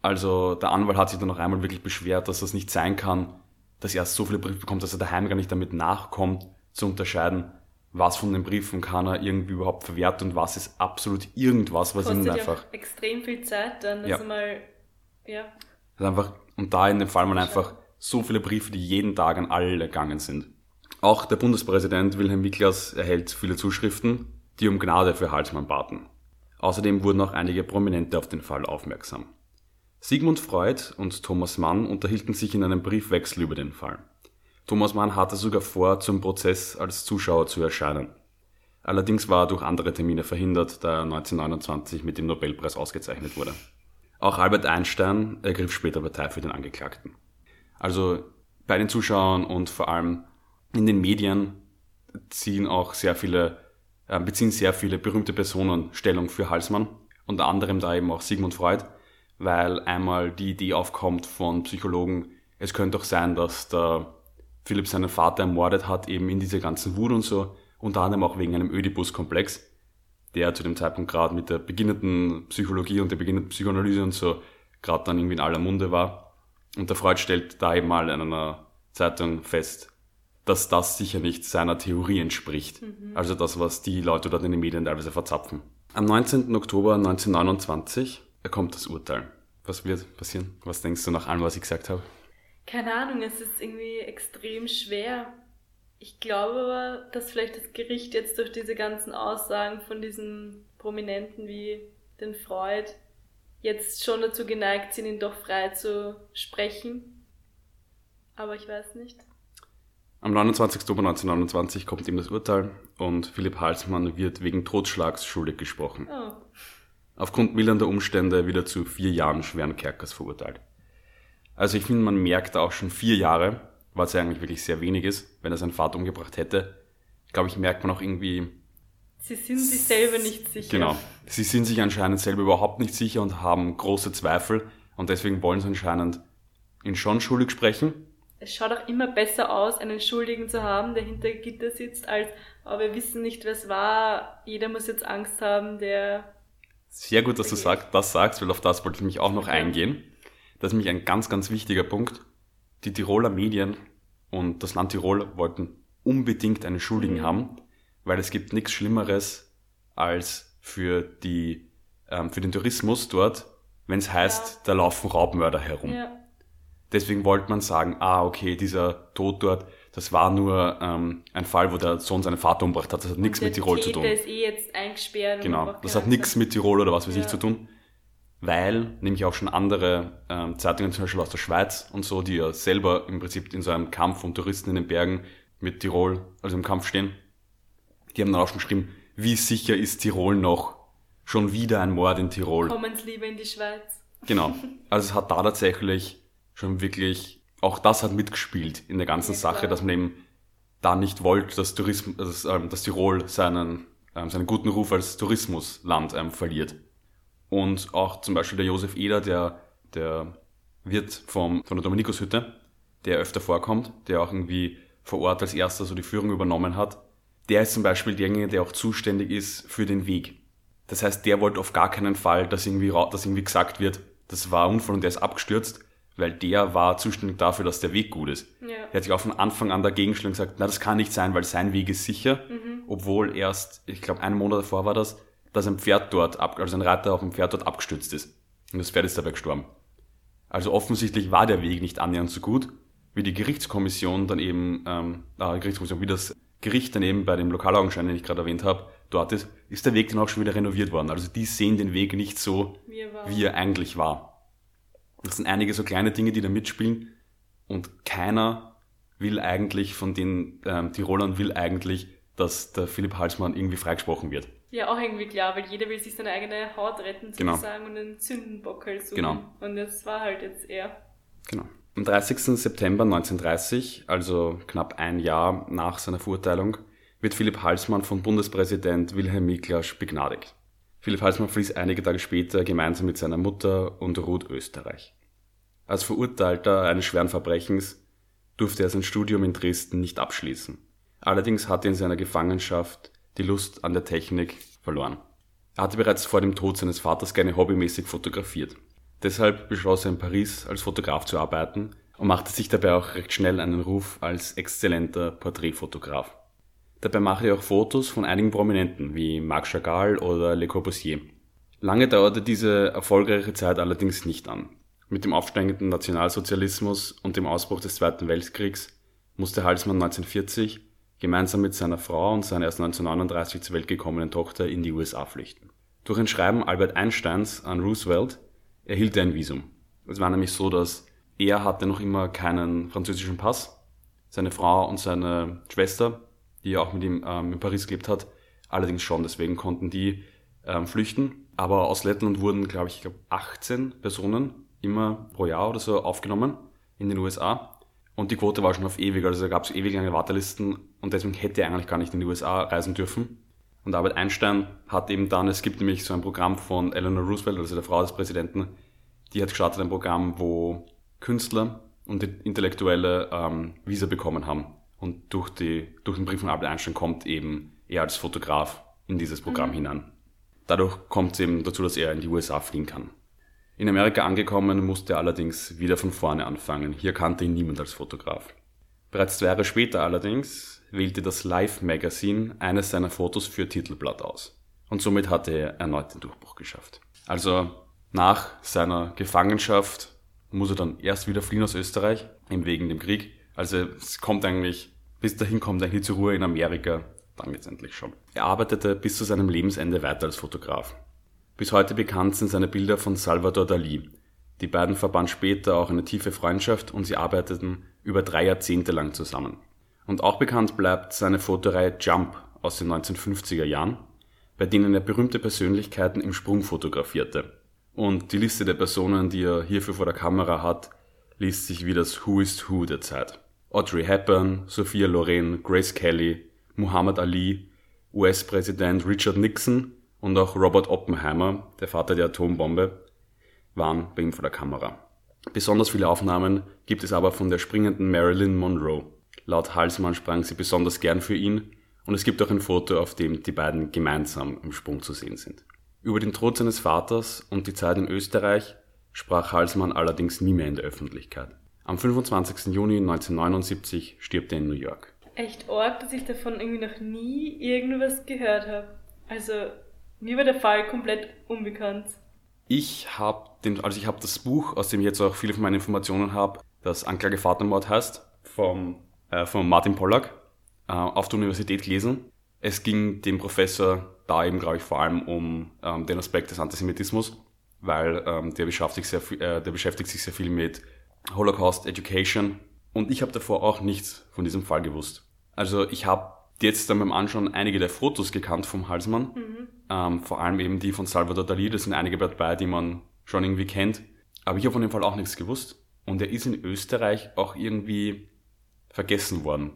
Also der Anwalt hat sich dann noch einmal wirklich beschwert, dass das nicht sein kann, dass er so viele Briefe bekommt, dass er daheim gar nicht damit nachkommt, zu unterscheiden, was von den Briefen kann er irgendwie überhaupt verwerten und was ist absolut irgendwas, was ja einfach, auch extrem viel Zeit dann, dass Ja. du mal, ja, ist einfach, und da in dem Fall mal einfach so viele Briefe, die jeden Tag an alle gegangen sind. Auch der Bundespräsident Wilhelm Miklas erhält viele Zuschriften, die um Gnade für Halsmann baten. Außerdem wurden auch einige Prominente auf den Fall aufmerksam. Sigmund Freud und Thomas Mann unterhielten sich in einem Briefwechsel über den Fall. Thomas Mann hatte sogar vor, zum Prozess als Zuschauer zu erscheinen. Allerdings war er durch andere Termine verhindert, da er 1929 mit dem Nobelpreis ausgezeichnet wurde. Auch Albert Einstein ergriff später Partei für den Angeklagten. Also bei den Zuschauern und vor allem in den Medien ziehen auch sehr viele, äh, beziehen sehr viele berühmte Personen Stellung für Halsmann. Unter anderem da eben auch Sigmund Freud, weil einmal die Idee aufkommt von Psychologen, es könnte doch sein, dass der Philipp seinen Vater ermordet hat, eben in dieser ganzen Wut und so, unter anderem auch wegen einem Ödipus-Komplex, der zu dem Zeitpunkt gerade mit der beginnenden Psychologie und der beginnenden Psychoanalyse und so gerade dann irgendwie in aller Munde war. Und der Freud stellt da eben mal in einer Zeitung fest, dass das sicher nicht seiner Theorie entspricht. Also das, was die Leute dort in den Medien teilweise verzapfen. Am 19. Oktober 1929 erkommt das Urteil. Was wird passieren? Was denkst du nach allem, was ich gesagt habe? keine Ahnung, es ist irgendwie extrem schwer. Ich glaube aber, dass vielleicht das Gericht jetzt durch diese ganzen Aussagen von diesen Prominenten wie den Freud jetzt schon dazu geneigt sind, ihn doch frei zu sprechen. Aber ich weiß nicht. Am 29. Oktober 1929 kommt ihm das Urteil und Philipp Halsmann wird wegen Totschlags schuldig gesprochen. Oh, Aufgrund mildernder Umstände wieder zu vier Jahren schweren Kerkers verurteilt. Also ich finde, man merkt auch schon vier Jahre, was ja eigentlich wirklich sehr wenig ist, wenn er seinen Vater umgebracht hätte. Glaube ich, merkt man auch irgendwie, sie sind sich selber nicht sicher. genau, sie sind sich anscheinend selber überhaupt nicht sicher und haben große Zweifel und deswegen wollen sie anscheinend ihn schon schuldig sprechen. Es schaut auch immer besser aus, einen Schuldigen zu haben, der hinter Gitter sitzt, als, aber wir wissen nicht, wer es war. Jeder muss jetzt Angst haben, der Sehr gut, dass du sag, das sagst, weil auf das wollte ich mich auch noch Okay. eingehen. Das ist nämlich ein ganz, ganz wichtiger Punkt. Die Tiroler Medien und das Land Tirol wollten unbedingt einen Schuldigen Mhm. haben, weil es gibt nichts Schlimmeres als für die ähm, für den Tourismus dort, wenn es heißt, Ja. da laufen Raubmörder herum. ja, Deswegen wollte man sagen, ah, okay, dieser Tod dort, das war nur ähm, ein Fall, wo der Sohn seinen Vater umgebracht hat. Das hat nichts der mit Tirol zu Täter tun. ist eh jetzt eingesperrt. Genau, das hat nichts mit Tirol oder was weiß ich Ja. zu tun. Weil nämlich auch schon andere ähm, Zeitungen, zum Beispiel aus der Schweiz und so, die ja selber im Prinzip in so einem Kampf um Touristen in den Bergen mit Tirol, also im Kampf stehen, die haben dann auch schon geschrieben, wie sicher ist Tirol noch? Schon wieder ein Mord in Tirol. Kommen's lieber in die Schweiz. Genau. Also es hat da tatsächlich schon wirklich, auch das hat mitgespielt in der ganzen Ja, Sache, klar. dass man eben da nicht wollte, dass, Tourismus, dass, ähm, dass Tirol seinen, ähm, seinen guten Ruf als Tourismusland ähm, verliert. Und auch zum Beispiel der Josef Eder, der, der Wirt vom, von der Dominikushütte, der öfter vorkommt, der auch irgendwie vor Ort als erster so die Führung übernommen hat, der ist zum Beispiel derjenige, der auch zuständig ist für den Weg. Das heißt, der wollte auf gar keinen Fall, dass irgendwie, dass irgendwie gesagt wird, das war ein Unfall und der ist abgestürzt, weil der war zuständig dafür, dass der Weg gut ist. Ja. Er hat sich auch von Anfang an dagegen und gesagt, na, das kann nicht sein, weil sein Weg ist sicher, mhm. obwohl erst, ich glaube, einen Monat davor war das, dass ein Pferd dort, ab, also ein Reiter auf dem Pferd dort abgestürzt ist. Und das Pferd ist dabei gestorben. Also offensichtlich war der Weg nicht annähernd so gut, wie die Gerichtskommission dann eben, ähm, äh, Gerichtskommission, wie das Gericht dann eben bei dem Lokalaugenschein, den ich gerade erwähnt habe, dort ist, ist der Weg dann auch schon wieder renoviert worden. Also die sehen den Weg nicht so, wie er, wie er eigentlich war. Das sind einige so kleine Dinge, die da mitspielen und keiner will eigentlich von den ähm, Tirolern will eigentlich, dass der Philipp Halsmann irgendwie freigesprochen wird. Ja, auch irgendwie klar, weil jeder will sich seine eigene Haut retten, sozusagen, genau. und einen Sündenbockel suchen. Genau. Und das war halt jetzt er. Genau. Am 30. September 1930, also knapp ein Jahr nach seiner Verurteilung, wird Philipp Halsmann von Bundespräsident Wilhelm Miklasch begnadigt. Philipp Halsmann fließt einige Tage später gemeinsam mit seiner Mutter und Ruth Österreich. Als Verurteilter eines schweren Verbrechens durfte er sein Studium in Dresden nicht abschließen. Allerdings hatte er in seiner Gefangenschaft die Lust an der Technik verloren. Er hatte bereits vor dem Tod seines Vaters gerne hobbymäßig fotografiert. Deshalb beschloss er in Paris als Fotograf zu arbeiten und machte sich dabei auch recht schnell einen Ruf als exzellenter Porträtfotograf. Dabei machte er auch Fotos von einigen Prominenten wie Marc Chagall oder Le Corbusier. Lange dauerte diese erfolgreiche Zeit allerdings nicht an. Mit dem aufsteigenden Nationalsozialismus und dem Ausbruch des Zweiten Weltkriegs musste Halsmann 1940 gemeinsam mit seiner Frau und seiner erst 1939 zur Welt gekommenen Tochter in die USA flüchten. Durch ein Schreiben Albert Einsteins an Roosevelt erhielt er ein Visum. Es war nämlich so, dass er hatte noch immer keinen französischen Pass. Seine Frau und seine Schwester, die auch mit ihm ähm, in Paris gelebt hat, allerdings schon. Deswegen konnten die ähm, flüchten. Aber aus Lettland wurden, glaube ich, ich glaube 18 Personen immer pro Jahr oder so aufgenommen in den USA. Und die Quote war schon auf ewig, also da gab es ewig lange Wartelisten und deswegen hätte er eigentlich gar nicht in die USA reisen dürfen. Und Albert Einstein hat eben dann, es gibt nämlich so ein Programm von Eleanor Roosevelt, also der Frau des Präsidenten, die hat gestartet ein Programm, wo Künstler und Intellektuelle ähm, Visa bekommen haben. Und durch, die, durch den Brief von Albert Einstein kommt eben er als Fotograf in dieses Programm mhm. hinein. Dadurch kommt es eben dazu, dass er in die USA fliegen kann. In Amerika angekommen musste er allerdings wieder von vorne anfangen. Hier kannte ihn niemand als Fotograf. Bereits zwei Jahre später allerdings wählte das Life Magazine eines seiner Fotos für Titelblatt aus. Und somit hatte er erneut den Durchbruch geschafft. Also nach seiner Gefangenschaft muss er dann erst wieder fliehen aus Österreich, eben wegen dem Krieg. Also es kommt eigentlich, bis dahin kommt er eigentlich zur Ruhe in Amerika, dann letztendlich schon. Er arbeitete bis zu seinem Lebensende weiter als Fotograf. Bis heute bekannt sind seine Bilder von Salvador Dali. Die beiden verbanden später auch eine tiefe Freundschaft und sie arbeiteten über drei Jahrzehnte lang zusammen. Und auch bekannt bleibt seine Fotoreihe Jump aus den 1950er Jahren, bei denen er berühmte Persönlichkeiten im Sprung fotografierte. Und die Liste der Personen, die er hierfür vor der Kamera hat, liest sich wie das Who is Who der Zeit. Audrey Hepburn, Sophia Loren, Grace Kelly, Muhammad Ali, US-Präsident Richard Nixon und auch Robert Oppenheimer, der Vater der Atombombe, waren bei ihm vor der Kamera. Besonders viele Aufnahmen gibt es aber von der springenden Marilyn Monroe. Laut Halsmann sprang sie besonders gern für ihn und es gibt auch ein Foto, auf dem die beiden gemeinsam im Sprung zu sehen sind. Über den Tod seines Vaters und die Zeit in Österreich sprach Halsmann allerdings nie mehr in der Öffentlichkeit. Am 25. Juni 1979 stirbt er in New York. Echt arg, dass ich davon irgendwie noch nie irgendwas gehört habe. Also mir war der Fall komplett unbekannt. Ich habe den, also ich habe das Buch, aus dem ich jetzt auch viele von meinen Informationen habe, das Anklage Vatermord heißt, vom, äh, von Martin Pollack, äh, auf der Universität gelesen. Es ging dem Professor da eben, glaube ich, vor allem um ähm, den Aspekt des Antisemitismus, weil ähm, der, beschäftigt sehr, äh, der beschäftigt sich sehr viel mit Holocaust Education und ich habe davor auch nichts von diesem Fall gewusst. Also ich habe jetzt dann beim Anschauen einige der Fotos gekannt vom Halsmann. Mhm. Ähm, vor allem eben die von Salvador Dali, da sind einige dabei, die man schon irgendwie kennt. Aber ich habe von dem Fall auch nichts gewusst. Und er ist in Österreich auch irgendwie vergessen worden.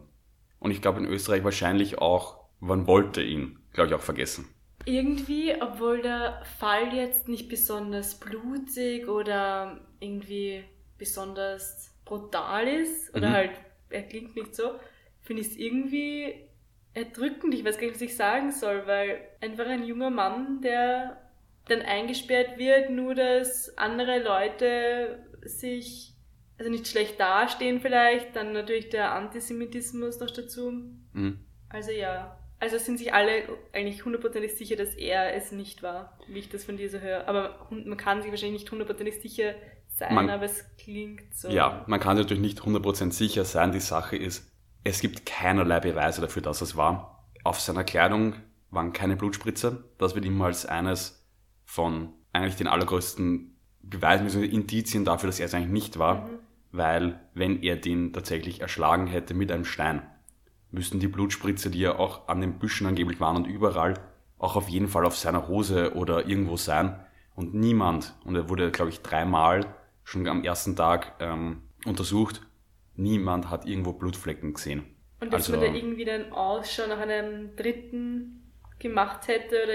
Und ich glaube in Österreich wahrscheinlich auch, man wollte ihn, glaube ich, auch vergessen. Irgendwie, obwohl der Fall jetzt nicht besonders blutig oder irgendwie besonders brutal ist, oder Mhm. halt, er klingt nicht so, finde ich es irgendwie erdrückend. Ich weiß gar nicht, was ich sagen soll, weil einfach ein junger Mann, der dann eingesperrt wird, nur dass andere Leute sich, also nicht schlecht dastehen vielleicht, dann natürlich der Antisemitismus noch dazu. Mhm. Also ja, also sind sich alle eigentlich hundertprozentig sicher, dass er es nicht war, wie ich das von dir so höre. Aber man kann sich wahrscheinlich nicht hundertprozentig sicher sein, Man- aber es klingt so. Ja, man kann natürlich nicht 100% sicher sein. Die Sache ist, es gibt keinerlei Beweise dafür, dass es war. Auf seiner Kleidung waren keine Blutspritzer. Das wird immer als eines von eigentlich den allergrößten Beweisen, bzw. Indizien dafür, dass er es eigentlich nicht war. Mhm. Weil, wenn er den tatsächlich erschlagen hätte mit einem Stein, müssten die Blutspritzer, die ja auch an den Büschen angeblich waren und überall, auch auf jeden Fall auf seiner Hose oder irgendwo sein. Und niemand, und er wurde, glaube ich, dreimal schon am ersten Tag ähm, untersucht, niemand hat irgendwo Blutflecken gesehen. Und dass Also- man da irgendwie dann Ausschau nach einem Dritten gemacht hätte oder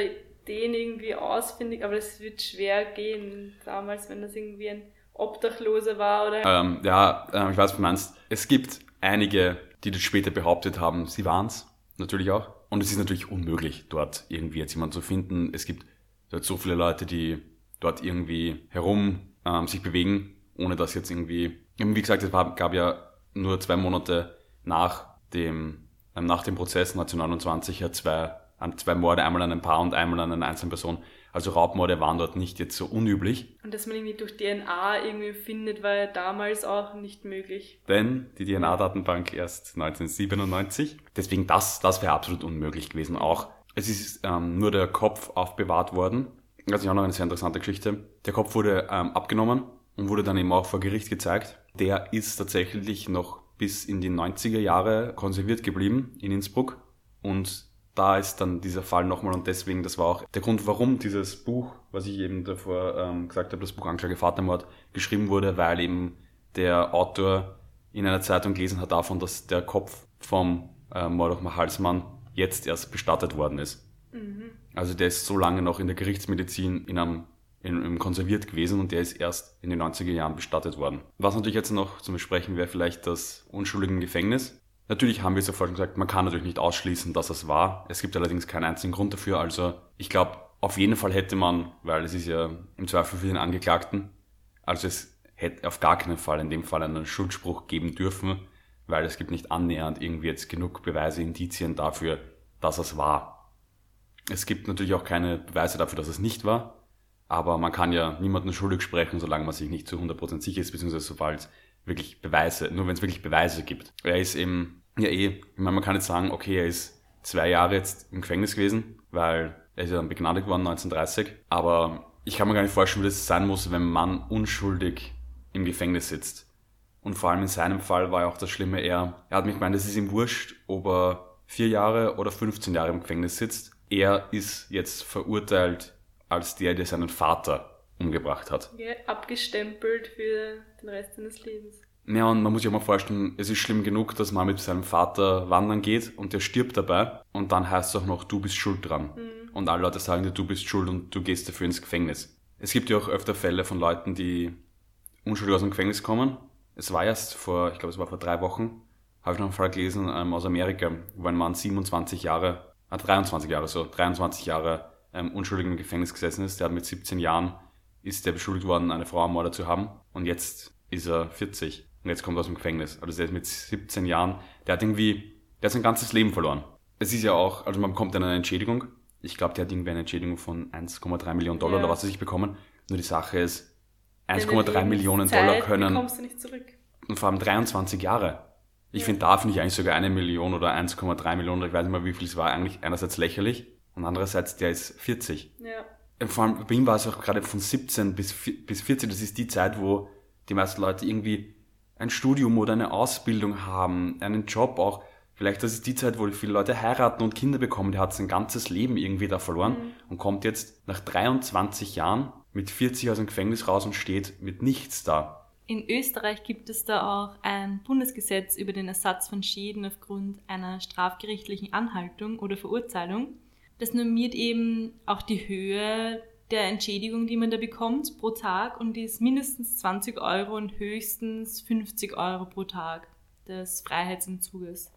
den irgendwie ausfindig, aber das wird schwer gehen damals, wenn das irgendwie ein Obdachloser war oder Ähm, ja, ähm, ich weiß, was du meinst. Es gibt einige, die das später behauptet haben, sie waren's Natürlich auch. Und es ist natürlich unmöglich, dort irgendwie jetzt jemanden zu finden. Es gibt dort so viele Leute, die dort irgendwie herum ähm, sich bewegen, ohne dass jetzt irgendwie, wie gesagt, es war, gab ja nur zwei Monate nach dem, ähm, nach dem Prozess 1929 ja zwei, an zwei Morde, einmal an ein Paar und einmal an eine einzelne Person. Also Raubmorde waren dort nicht jetzt so unüblich. und dass man irgendwie durch DNA irgendwie findet, war ja damals auch nicht möglich. denn die DNA-Datenbank erst 1997. Deswegen das, das wäre absolut unmöglich gewesen auch. Es ist ähm, nur der Kopf aufbewahrt worden. Das ist auch noch eine sehr interessante Geschichte. Der Kopf wurde ähm, abgenommen und wurde dann eben auch vor Gericht gezeigt. Der ist tatsächlich noch bis in die 90er Jahre konserviert geblieben in Innsbruck. Und da ist dann dieser Fall nochmal und deswegen, das war auch der Grund, warum dieses Buch, was ich eben davor ähm, gesagt habe, das Buch Anklage Vatermord, geschrieben wurde, weil eben der Autor in einer Zeitung gelesen hat davon, dass der Kopf vom äh, Mordechmar Halsmann jetzt erst bestattet worden ist. Mhm. Also der ist so lange noch in der Gerichtsmedizin in einem, in, in konserviert gewesen und der ist erst in den 90er Jahren bestattet worden. Was natürlich jetzt noch zu besprechen wäre vielleicht das unschuldige Gefängnis. Natürlich haben wir sofort gesagt, man kann natürlich nicht ausschließen, dass es war. Es gibt allerdings keinen einzigen Grund dafür. Also ich glaube, auf jeden Fall hätte man, weil es ist ja im Zweifel für den Angeklagten, also es hätte auf gar keinen Fall in dem Fall einen Schuldspruch geben dürfen, weil es gibt nicht annähernd irgendwie jetzt genug Beweise, Indizien dafür, dass es war. Es gibt natürlich auch keine Beweise dafür, dass es nicht war, aber man kann ja niemanden schuldig sprechen, solange man sich nicht zu 100% sicher ist, beziehungsweise sobald wirklich Beweise, nur wenn es wirklich Beweise gibt. Er ist eben, ja eh, ich meine, man kann jetzt sagen, okay, er ist zwei Jahre jetzt im Gefängnis gewesen, weil er ist ja dann begnadigt worden 1930, aber ich kann mir gar nicht vorstellen, wie das sein muss, wenn man unschuldig im Gefängnis sitzt. Und vor allem in seinem Fall war ja auch das Schlimme, er, er hat mich gemeint, es ist ihm wurscht, ob er vier Jahre oder 15 Jahre im Gefängnis sitzt. Er ist jetzt verurteilt als der, der seinen Vater umgebracht hat. Ja, abgestempelt für den Rest seines Lebens. Ja, und man muss sich auch mal vorstellen, es ist schlimm genug, dass man mit seinem Vater wandern geht und der stirbt dabei und dann heißt es auch noch, du bist schuld dran. Mhm. Und alle Leute sagen dir, du bist schuld und du gehst dafür ins Gefängnis. Es gibt ja auch öfter Fälle von Leuten, die unschuldig aus dem Gefängnis kommen. Es war erst vor, ich glaube, es war vor drei Wochen, habe ich noch einen Fall gelesen ähm, aus Amerika, wo ein Mann 27 Jahre, äh, 23 Jahre so, 23 Jahre ähm, unschuldig im Gefängnis gesessen ist. Der hat mit 17 Jahren, ist der beschuldigt worden, eine Frau ermordet zu haben. Und jetzt ist er 40 und jetzt kommt er aus dem Gefängnis. Also der ist mit 17 Jahren, der hat irgendwie, der hat sein ganzes Leben verloren. Es ist ja auch, also man bekommt dann eine Entschädigung. Ich glaube, der hat irgendwie eine Entschädigung von 1,3 Millionen Dollar Ja. oder was er sich bekommen. Nur die Sache ist, Deine 1,3 Millionen Dollar können und vor allem 23 Jahre. Ich finde, da finde ich eigentlich sogar eine Million oder 1,3 Millionen, ich weiß nicht mehr, wie viel es war, eigentlich einerseits lächerlich und andererseits, der ist 40. Ja. Und Vor allem bei ihm war es auch gerade von 17 bis, bis 40, das ist die Zeit, wo die meisten Leute irgendwie ein Studium oder eine Ausbildung haben, einen Job auch. Vielleicht das ist die Zeit, wo viele Leute heiraten und Kinder bekommen. Der hat sein ganzes Leben irgendwie da verloren Mhm. und kommt jetzt nach 23 Jahren mit 40 aus dem Gefängnis raus und steht mit nichts da. In Österreich gibt es da auch ein Bundesgesetz über den Ersatz von Schäden aufgrund einer strafgerichtlichen Anhaltung oder Verurteilung. Das normiert eben auch die Höhe der Entschädigung, die man da bekommt pro Tag und die ist mindestens 20 Euro und höchstens 50 Euro pro Tag des Freiheitsentzuges.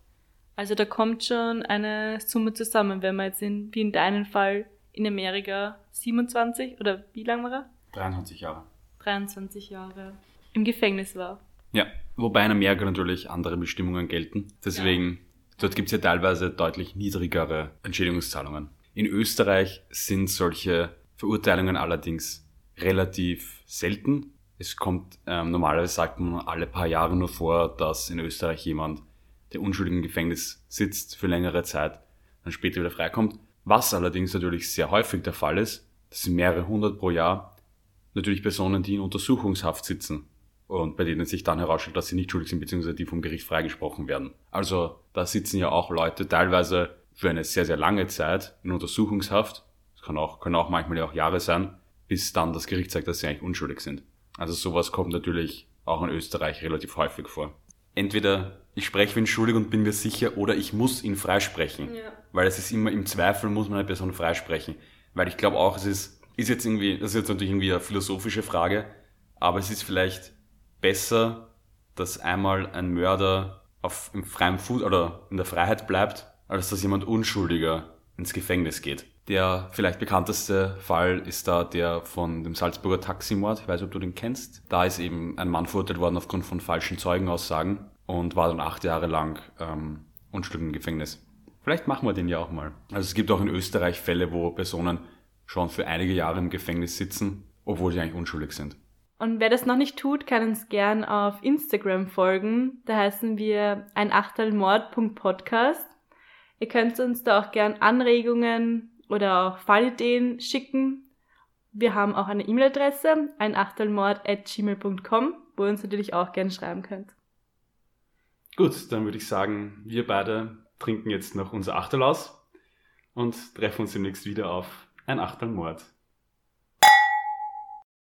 Also da kommt schon eine Summe zusammen, wenn man jetzt in, wie in deinem Fall in Amerika 27 oder wie lange war er? 23 Jahre. 23 Jahre im Gefängnis war. Ja, wobei in Amerika natürlich andere Bestimmungen gelten. Deswegen, dort gibt es ja teilweise deutlich niedrigere Entschädigungszahlungen. In Österreich sind solche Verurteilungen allerdings relativ selten. Es kommt ähm, normalerweise sagt man alle paar Jahre nur vor, dass in Österreich jemand, der unschuldig im Gefängnis sitzt für längere Zeit, dann später wieder freikommt. Was allerdings natürlich sehr häufig der Fall ist, das sind mehrere hundert pro Jahr, natürlich Personen, die in Untersuchungshaft sitzen und bei denen sich dann herausstellt, dass sie nicht schuldig sind, beziehungsweise die vom Gericht freigesprochen werden. Also da sitzen ja auch Leute teilweise für eine sehr, sehr lange Zeit in Untersuchungshaft. Das kann auch, können auch manchmal ja auch Jahre sein, bis dann das Gericht sagt, dass sie eigentlich unschuldig sind. Also sowas kommt natürlich auch in Österreich relativ häufig vor. Entweder ich spreche ihn schuldig und bin mir sicher, oder ich muss ihn freisprechen. Ja. Weil es ist immer im Zweifel muss man eine Person freisprechen. Weil ich glaube auch, es ist, ist jetzt irgendwie, das ist jetzt natürlich irgendwie eine philosophische Frage, aber es ist vielleicht besser, dass einmal ein Mörder auf im freien Fuß oder in der Freiheit bleibt, als dass jemand Unschuldiger ins Gefängnis geht. Der vielleicht bekannteste Fall ist da der von dem Salzburger Taximord. Ich weiß ob du den kennst. Da ist eben ein Mann verurteilt worden aufgrund von falschen Zeugenaussagen und war dann acht Jahre lang ähm, unschuldig im Gefängnis. Vielleicht machen wir den ja auch mal. Also es gibt auch in Österreich Fälle, wo Personen schon für einige Jahre im Gefängnis sitzen, obwohl sie eigentlich unschuldig sind. Und wer das noch nicht tut, kann uns gern auf Instagram folgen. Da heißen wir ein Achtelmord.podcast. Ihr könnt uns da auch gern Anregungen oder auch Fallideen schicken. Wir haben auch eine E-Mail-Adresse, ein achtelmord.gmail.com, wo ihr uns natürlich auch gern schreiben könnt. Gut, dann würde ich sagen, wir beide trinken jetzt noch unser Achtel aus und treffen uns demnächst wieder auf ein Achtelmord.